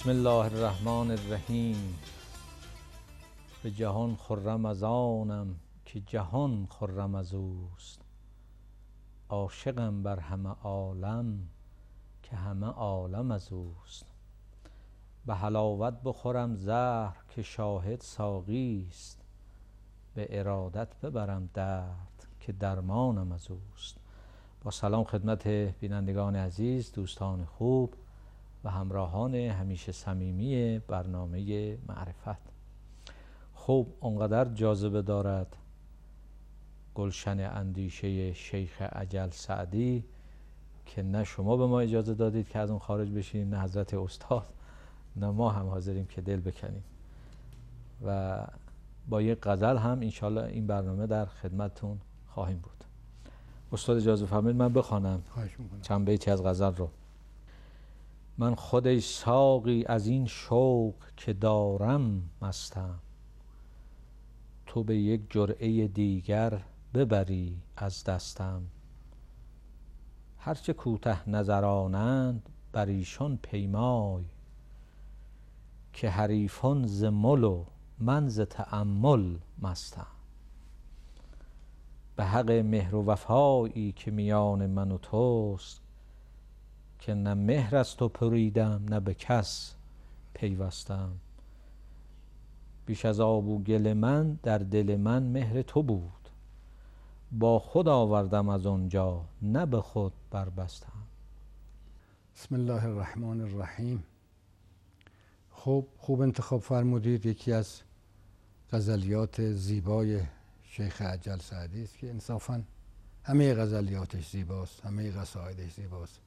بسم الله الرحمن الرحیم. به جهان خرم از که جهان خرم از اوست. عاشقم بر همه عالم که همه عالم از اوست. به حلاوت بخورم زهر که شاهد ساقی است. به ارادت ببرم درد که درمانم از اوست. با سلام خدمت بینندگان عزیز دوستان خوب. و همراهان همیشه صمیمی برنامه معرفت. خوب اونقدر جاذبه دارد. گلشن اندیشه شیخ عجل سعدی که نه شما به ما اجازه دادید که از اون خارج بشیم نه حضرت استاد نه ما هم حاضریم که دل بکنیم. و با یک غزل هم انشالله این برنامه در خدمتتون خواهیم بود. استاد اجازه فرمایید من بخوانم. چند بیتی از غزل رو. من خود ای ساقی از این شوق که دارم مستم. تو به یک جرعه دیگر ببری از دستم. هرچه کوته نظرانند بر ایشان پیمای که حریفان ز مل و من ز تأمل مستم. به حق مهر و وفایی که میان من و توست که نه مهر از تو پریدم نه به کس پیوستم. بیش از آب و گل من در دل من مهر تو بود. با خود آوردم از آنجا نه به خود بربستم. بسم الله الرحمن الرحیم. خوب خوب انتخاب فرمودید. یکی از غزلیات زیبای شیخ عجل سعدی است که انصافا همه غزلیاتش زیباست همه قصایدش زیباست.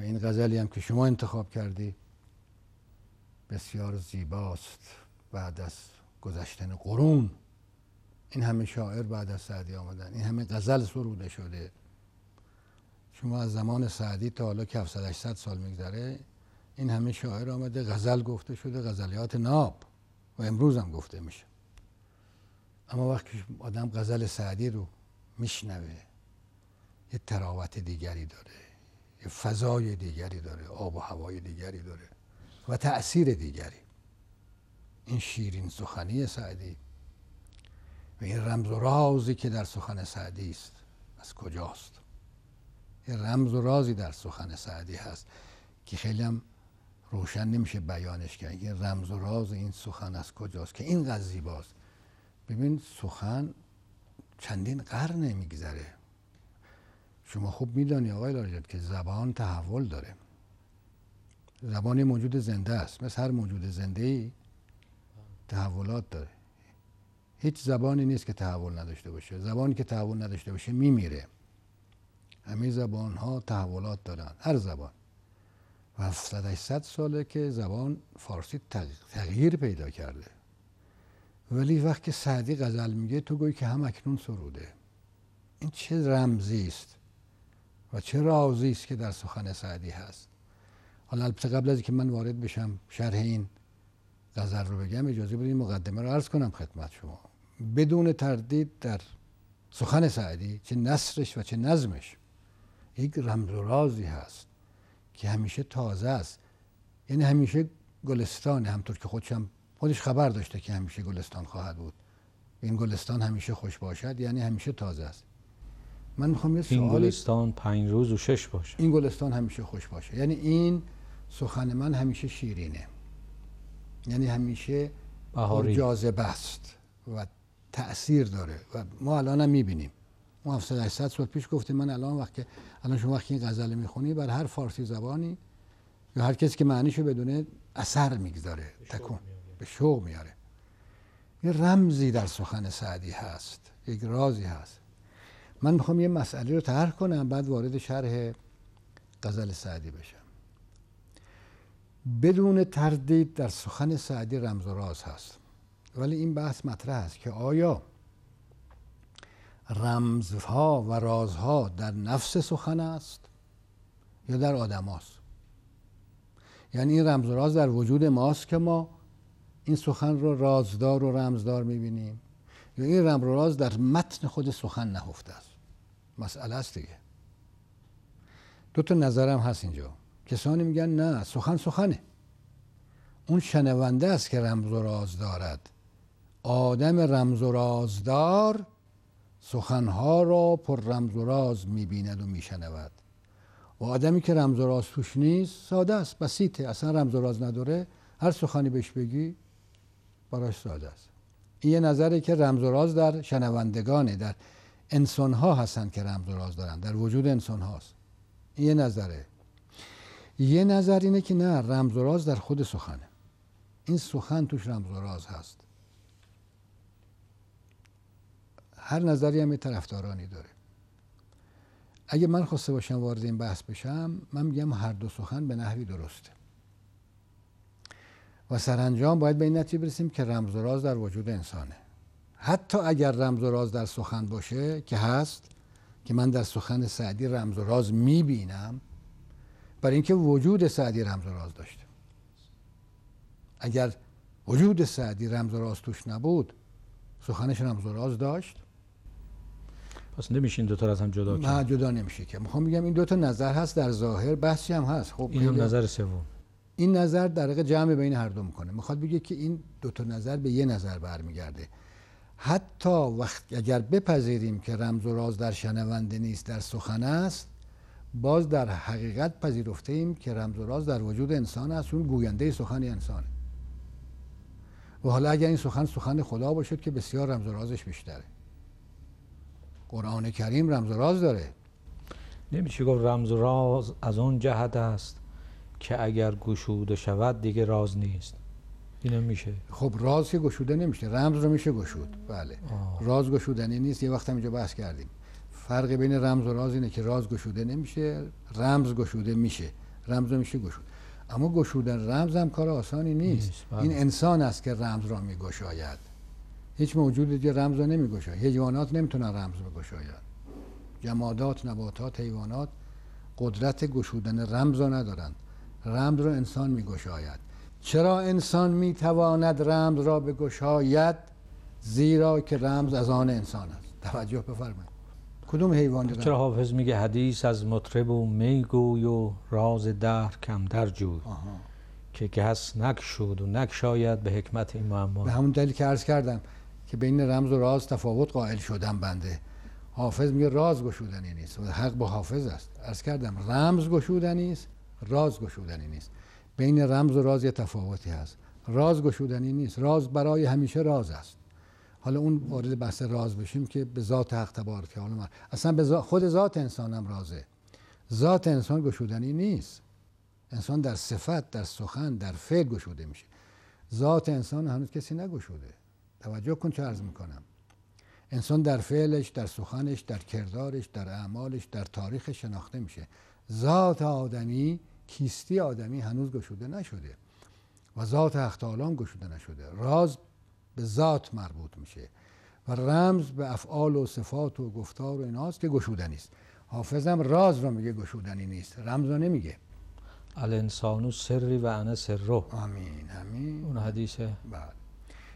این غزلی هم که شما انتخاب کردی بسیار زیباست بعد از گذشتن قرون. این همه شاعر بعد از سعدی آمدن. این همه غزل سروده شده. شما از زمان سعدی تا حالا که 700 سال میگذره این همه شاعر آمده غزل گفته شده غزلیات ناب. و امروز هم گفته میشه. اما وقتی آدم غزل سعدی رو میشنوه یه تراوت دیگری داره. یه فضای دیگری داره آب و هوای دیگری داره و تأثیر دیگری. این شیرین سخنی سعدی. و این رمز و رازی که در سخن سعدی است از کجاست؟ یه رمز و رازی در سخن سعدی هست که خیلی هم روشن نمیشه بیانش کرد. یه رمز و راز این سخن از کجاست که این قضی باست ببین سخن چندین قرن نمیگذره شما خوب میدانی آقای لاریجت که زبان تحول داره. زبان موجود زنده است. مثل هر موجود زنده ای تحولات داره. هیچ زبانی نیست که تحول نداشته باشه. زبانی که تحول نداشته باشه میمیره. همه زبان ها تحولات دارن. هر زبان. و 700 ساله که زبان فارسی تغییر پیدا کرده. ولی وقتی سعدی غزل میگه تو گویی که هم اکنون سروده. این چه رمزی است؟ و چه رازی است که در سخن سعدی هست. حالا البته قبل از که من وارد بشم شرح این غزل رو بگم اجازه بدید مقدمه رو عرض کنم خدمت شما. بدون تردید در سخن سعدی چه نصرش و چه نظمش یک رمز و رازی هست که همیشه تازه است. یعنی همیشه گلستان همطور که خودشم خودش خبر داشته که همیشه گلستان خواهد بود. این گلستان همیشه خوش باشد یعنی همیشه تازه است. من می‌خوام یه این گلستان پنج روز و شش باشه. این گلستان همیشه خوش باشه. یعنی این سخن من همیشه شیرینه. یعنی همیشه بهاری. جاذبه است و تاثیر داره و ما الان هم می‌بینیم. ما 700 سال پیش گفتیم من الان وقت الان شما وقتی این غزل می‌خونی بر هر فارسی زبانی یا هر کسی که معنیشو بدونه اثر می‌گذاره. تکون. به شوق میاره یه رمزی در سخن سعدی هست. یک رازی هست. من می‌خوام یه مسئله رو طرح کنم بعد وارد شرح غزل سعدی بشم. بدون تردید در سخن سعدی رمز و راز هست. ولی این بحث مطرح است که آیا رمزها و رازها در نفس سخن است یا در آدم هاست؟ یعنی این رمز و راز در وجود ماست که ما این سخن رو رازدار و رمزدار می‌بینیم یا این رمز و راز در متن خود سخن نهفته است؟ مسئله است دیگه. دو تا نظرم هست اینجا. کسانی میگن نه سخن سخنه. اون شنونده است که رمز و راز دارد. آدم رمز و رازدار سخنها را پر رمز و راز می‌بیند و میشنود. و آدمی که رمز و راز توش نیست ساده است بسیطه اصلا رمز و راز نداره. هر سخنی بهش بگی براش ساده است. این یه نظری که رمز و راز در شنوندگانه در انسان ها هستن که رمز و راز دارن. در وجود انسان هاست یه نظره. یه نظر اینه که نه رمز و راز در خود سخنه. این سخن توش رمز و راز هست. هر نظری هم یه طرفدارانی داره. اگه من خواسته باشم وارد این بحث بشم من میگم هر دو سخن به نحوی درسته. و سرانجام باید به این نتیجه برسیم که رمز و راز در وجود انسانه. حتی اگر رمز و راز در سخن باشه که هست که من در سخن سعدی رمز و راز می‌بینم برای اینکه وجود سعدی رمز و راز داشته. اگر وجود سعدی رمز و راز توش نبود سخنش رمز و راز داشت. پس نمیشه این دوتا از هم جدا کرد نه جدا نمیشه که. می‌خوام بگم این دوتا نظر هست در ظاهر بحثی هم هست. خب این هم نظر سوم. این نظر در واقع جمع بین هر دو می‌کنه. می‌خواد بگه که این دوتا نظر به یه نظر برمیگرده. حتی وقت اگر بپذیریم که رمز و راز در شنونده نیست در سخن است باز در حقیقت پذیرفته ایم که رمز و راز در وجود انسان است. اون گوینده سخن انسانه. و حالا اگر این سخن سخن خدا باشد که بسیار رمز و رازش بیشتره. قرآن کریم رمز و راز داره. نمیشه گفت رمز و راز از اون جهت است که اگر گشوده شود دیگه راز نیست. اینو میشه. خب راز که گشوده نمیشه رمز رو میشه گشود. بله. آه. راز گشودنی نیست یه وقت هم اینجا بحث کردیم. فرق بین رمز و راز اینه که راز گشوده نمیشه رمز گشوده میشه. رمز رو میشه گشود. اما گشودن رمز هم کار آسانی نیست, نیست. بله. این انسان است که رمز را میگشاید. هیچ موجود دیگه رمز رو نمیگشاید. حیوانات نمی‌تونن رمز بگشاید جمادات نباتات حیوانات قدرت گشودن رمز رو ندارند. رمز رو انسان میگشاید. چرا انسان می‌تواند رمز را بگشاید زیرا که رمز از آن انسان است؟ توجه بفرمایید. کدوم حیوان چرا حافظ میگه حدیث از مطرب و میگوی و راز دهر کم در جوی که گس نکشود و نکشاید به حکمت این معما. به همون دلیل که عرض کردم که بین رمز و راز تفاوت قائل شدم بنده. حافظ میگه راز گشودنی نیست و حق با حافظ است. عرض کردم رمز گشودنی است راز گشودنی نیست. بین رمز و راز یه تفاوتی هست. راز گشودنی نیست. راز برای همیشه راز است. حالا اون وارد بحث راز بشیم که به ذات حق تبارک حالا اصلا به خود ذات انسانم رازه. ذات انسان گشودنی نیست. انسان در صفت در سخن در فعل گشوده میشه. ذات انسان هنوز کسی نگشوده. توجه کن چه عرض می‌کنم. انسان در فعلش در سخنش در کردارش در اعمالش در تاریخ شناخته میشه. ذات آدمی کیستی آدمی هنوز گشوده نشده و ذات حق گشوده نشده. راز به ذات مربوط میشه و رمز به افعال و صفات و گفتار و ایناست که گشودنی است حافظم راز رو میگه گشودنی نیست رمز رو نمیگه. الانسانو سری و انا سرو آمین همین اون حدیثه. بله.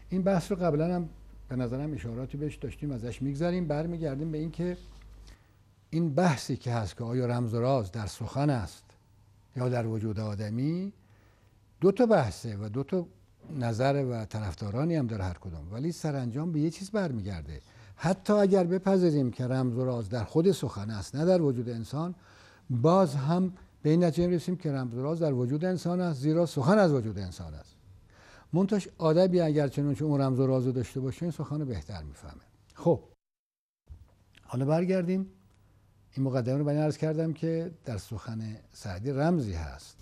این بحث رو قبلا هم به نظرم اشاراتی بهش داشتیم ازش میگذریم برمیگردیم به اینکه این بحثی که هست که آیا رمز و راز در سخن است یا در وجود آدمی دو تا بحثه و دو تا نظر و طرفدارانی هم داره هر کدوم ولی سرانجام به یه چیز برمیگرده. حتی اگر بپذیریم که رمز و راز در خود سخن است نه در وجود انسان باز هم به این نتیجه رسیم که رمز و راز در وجود انسان است زیرا سخن از وجود انسان است. منتش آدمی اگر چنانچه اون رمز و راز داشته باشه این سخن بهتر می‌فهمه. خب حالا برگردیم این مقدمه رو بیان عرض کردم که در سخن سعدی رمزی هست.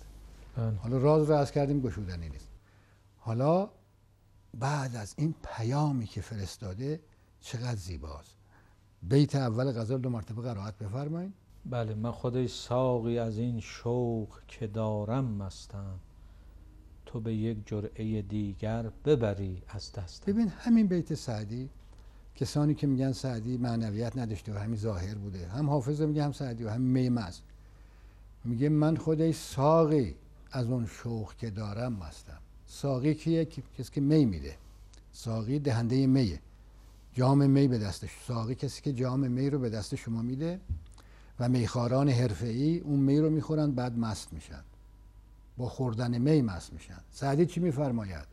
بله. حالا راز رو عرض کردیم گشودنی نیست. حالا بعد از این پیامی که فرستاده چقدر زیباست. بیت اول غزل دو مرتبه قرائت بفرمایید بله من خودش ساقی از این شوق که دارم مستم. تو به یک جرعه دیگر ببری از دست ببین همین بیت سعدی کسانی که میگن سعدی معنویت نداشته و همین ظاهر بوده. هم حافظ میگه هم سعدی و هم میمز میگه من خودش ساقی از اون شوق که دارم مستم. ساقی کیه؟ کسی که می میده. ساقی دهنده میه. جام می به دستش ساقی کسی که جام می رو به دست شما میده و میخاران حرفه‌ای اون می رو می‌خورن بعد مست میشن. با خوردن می مست میشن. سعدی چی میفرماید؟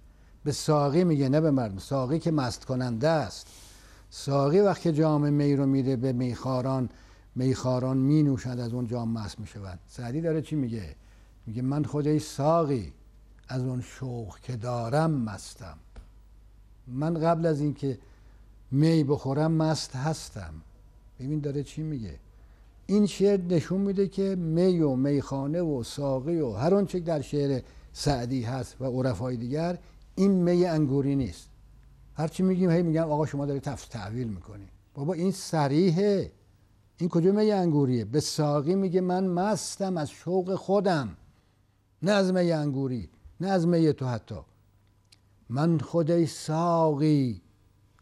به ساقی میگه نه به مردم. ساقی که مست کننده است. ساقی وقتی جام می رو میده به میخاران میخاران می نوشند از اون جام مست می‌شوند سعدی داره چی میگه؟ میگه من خودی ساقی از اون شوق که دارم مستم. من قبل از اینکه می بخورم مست هستم. ببین داره چی میگه؟ این شعر نشون میده که می و میخانه و ساقی و هر آنچه در شعر سعدی هست و عرفای دیگر این می انگوری نیست. هرچی میگیم هی میگم آقا شما داری تفس تحویل می‌کنی. بابا این سریحه این می انگوریه؟ به ساقی میگه من مستم از شوق خودم. نه از می انگوری نه از می تو حتی. من خودی ساقی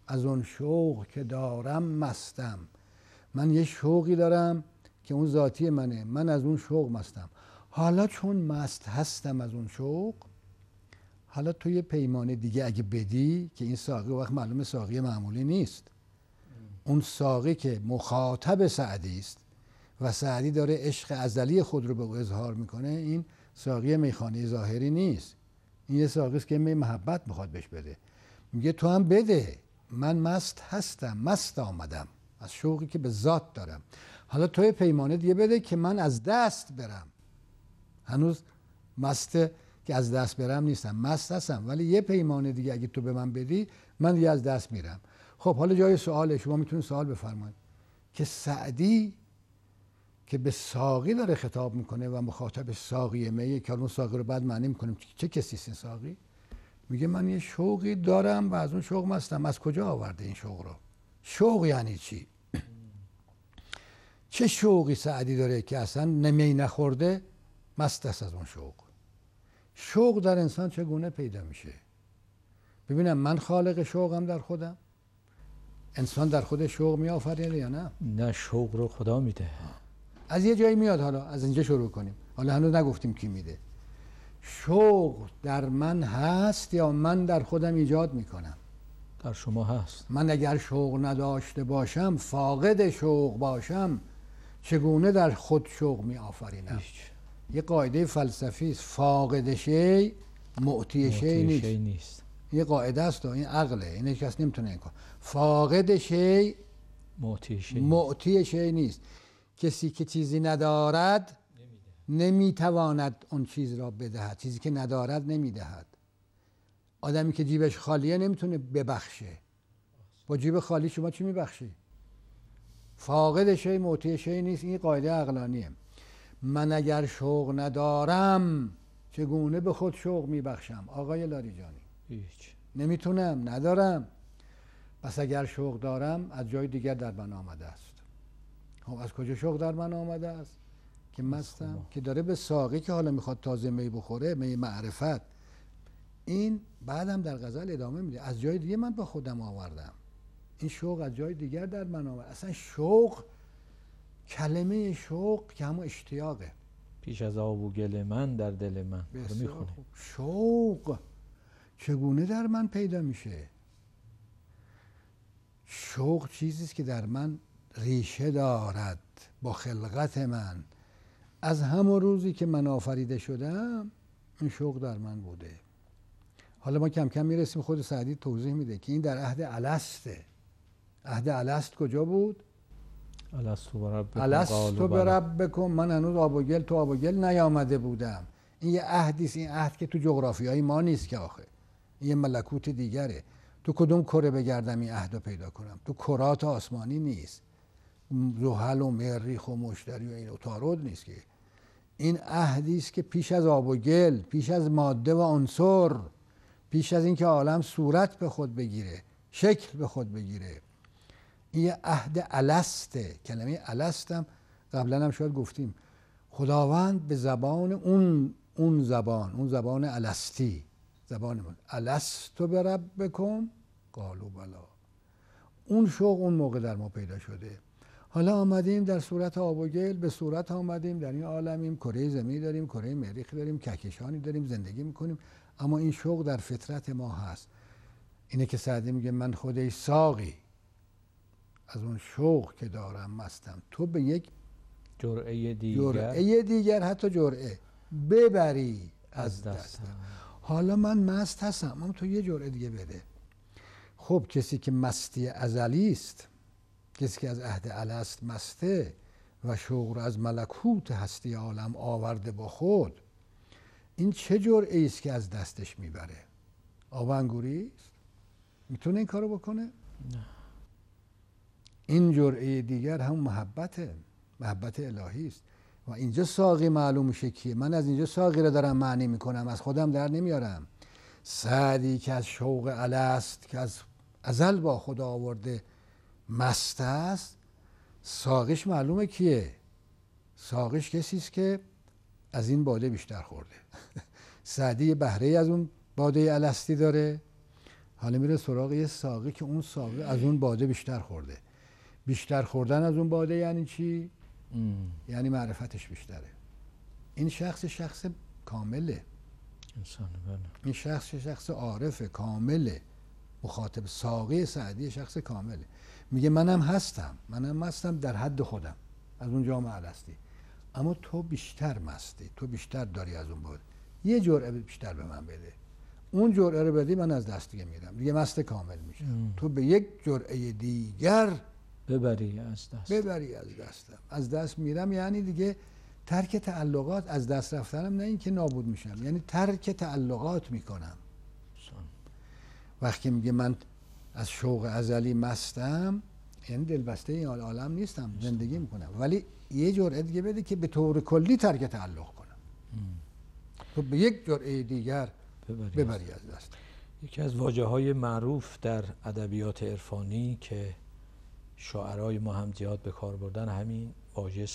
از اون شوق که دارم مستم. من یه شوقی دارم که اون ذاتی منه. من از اون شوق مستم. حالا چون مست هستم از اون شوق حالا تو یه پیمانه دیگه اگه بدی که این ساقی وقت معلوم ساقی معمولی نیست. اون ساقی که مخاطب سعدی است و سعدی داره عشق ازلی خود رو به او اظهار می‌کنه این ساقی میخانه ظاهری نیست. این یه ساقی است که می محبت می‌خواد بهش بده. میگه تو هم بده. من مست هستم مست آمدم. از شوقی که به ذات دارم. حالا توی پیمانه دیگه بده که من از دست برم. هنوز مست که از دست برم نیستم. مست هستم ولی یه پیمانه دیگه اگه تو به من بدی من دیگه از دست میرم. خب حالا جای سواله شما می‌تونید سوال بفرمایید. که سعدی که به ساقی داره خطاب می‌کنه و مخاطب ساقی میه که اون ساقی رو بعد معنی می‌کنیم چه کسی این ساقی؟ میگه من یه شوقی دارم و از اون شوق مستم. از کجا آورده این شوق رو؟ شوق یعنی چی؟ چه شوقی سعدی داره که اصلا نمی نخورده مست از اون شوق؟ شوق در انسان چگونه پیدا میشه؟ ببینم من خالق شوقم در خودم؟ انسان در خود شوق می آفرینه یا نه؟ نه شوق رو خدا میده. از یه جایی میاد حالا از اینجا شروع کنیم. حالا هنوز نگفتیم کی میده. شوق در من هست یا من در خودم ایجاد می‌کنم؟ در شما هست. من اگر شوق نداشته باشم فاقد شوق باشم چگونه در خود شوق می آفرینم یه قاعده فلسفی است. فاقد شی معطی شی نیست. نیست. یه قاعده است این عقله. این کس نمی‌تونه این کن فاقد شی معطی شی نیست. کسی که چیزی ندارد نمی‌تواند اون چیز را بدهد. چیزی که ندارد نمی‌دهد. آدمی که جیبش خالیه نمی‌تونه ببخشه. با جیب خالی شما چی میبخشی؟ فاقد شی موتی شی نیست. این قاعده عقلانیه. من اگر شوق ندارم چگونه به خود شوق میبخشم؟ آقای لاریجانی. هیچ. نمی‌تونم ندارم. پس اگر شوق دارم از جای دیگر در من آمده است. خب از کجا شوق در من آمده است؟ که مستم که داره به ساقی که حالا می‌خواد تازه می بخوره می معرفت. این بعدم در غزل ادامه میده. از جای دیگه من با خودم آوردم. این شوق از جای دیگر در من آمد اصلا شوق کلمه شوق که همون اشتیاقه. پیش از آب و گل من در دل من. شوق چگونه در من پیدا میشه؟ شوق چیزی که در من ریشه دارد با خلقت من. از همون روزی که من آفریده شدم این شوق در من بوده. حالا ما کم کم می‌رسیم خود سعدی توضیح میده که این در عهد السته. عهد الست کجا بود؟ الستو برب بکن من هنوز آب و گل تو آب و گل نیامده بودم. این یه عهدی این عهد که تو جغرافی های ما نیست که آخه. این یه ملکوت دیگره. تو کدوم کره بگردم این عهد رو پیدا کنم؟ تو کرات آسمانی نیست. زحل و مریخ و مشتری و این اتارود نیست که. این عهدی است که پیش از آب و گل پیش از ماده و عنصر پیش از اینکه عالم صورت به خود بگیره شکل به خود بگیره. این یه عهد السته. کلمه الستم قبلا هم شاید گفتیم. خداوند به زبان اون اون زبان اون زبان الستی. زبان من الستو برب بکن قالو بلا. اون شوق اون موقع در ما پیدا شده. حالا آمدیم در صورت آب و گل به صورت آمدیم در این عالمیم. کره زمین داریم کره مریخ داریم ککشانی داریم زندگی می‌کنیم. اما این شوق در فطرت ما هست. اینه که سعدی میگه من خودی ساقی. از اون شوق که دارم مستم. تو به یک جرعه دیگر. جرعه دیگر حتی جرعه ببری از دستم. حالا من مست هستم اما تو یه جرعه دیگه بده. خب کسی که مستی ازلی است کسی که از عهد الست مسته و شوق از ملکوت هستی عالم آورده با خود این چه جرعه است که از دستش می‌بره؟ آب انگوری است؟ می‌تونه این کارو بکنه؟ نه. این جرعه دیگر هم محبته محبت الهی است. و اینجا ساقی معلوم میشه کیه. من از اینجا ساقی رو دارم معنی می‌کنم. از خودم در نمیارم. سعدی که از شوق الست که از ازل با خدا آورده مست است ساقش معلومه کیه؟ ساقش کسی است که از این باده بیشتر خورده. سعدی بهره از اون باده الستی داره. حالا میره سراغ یه ساقی که اون ساقی از اون باده بیشتر خورده. بیشتر خوردن از اون باده یعنی چی؟ ام. یعنی معرفتش بیشتره. این شخص شخص کامله. انسان بله. این شخص شخص عارف کامله. مخاطب ساقی سعدی شخص کامله. میگه منم هستم. منم هستم در حد خودم. از اون جامعه الستی اما تو بیشتر مستی. تو بیشتر داری از اون باده. یه جرعه بیشتر به من بده. اون جرعه رو بدی من از دست دیگه میرم. دیگه مست کامل میشم. ام. تو به یک جرعه دیگر ببری از دست. ببری از دستم. از دست میرم یعنی دیگه ترک تعلقات از دست رفتنم نه اینکه نابود میشم یعنی ترک تعلقات می‌کنم. وقتی میگه من از شوق ازلی مستم یعنی دلبسته این عالم نیستم زندگی می‌کنم. ولی یه جرعه دیگه بده که به طور کلی ترک تعلق کنم. تو به یک جرعه دیگر ببری, ببری از دست. یکی از واجه های معروف در ادبیات عرفانی که شاعرای ما هم زیاد به کار بردن همین واژه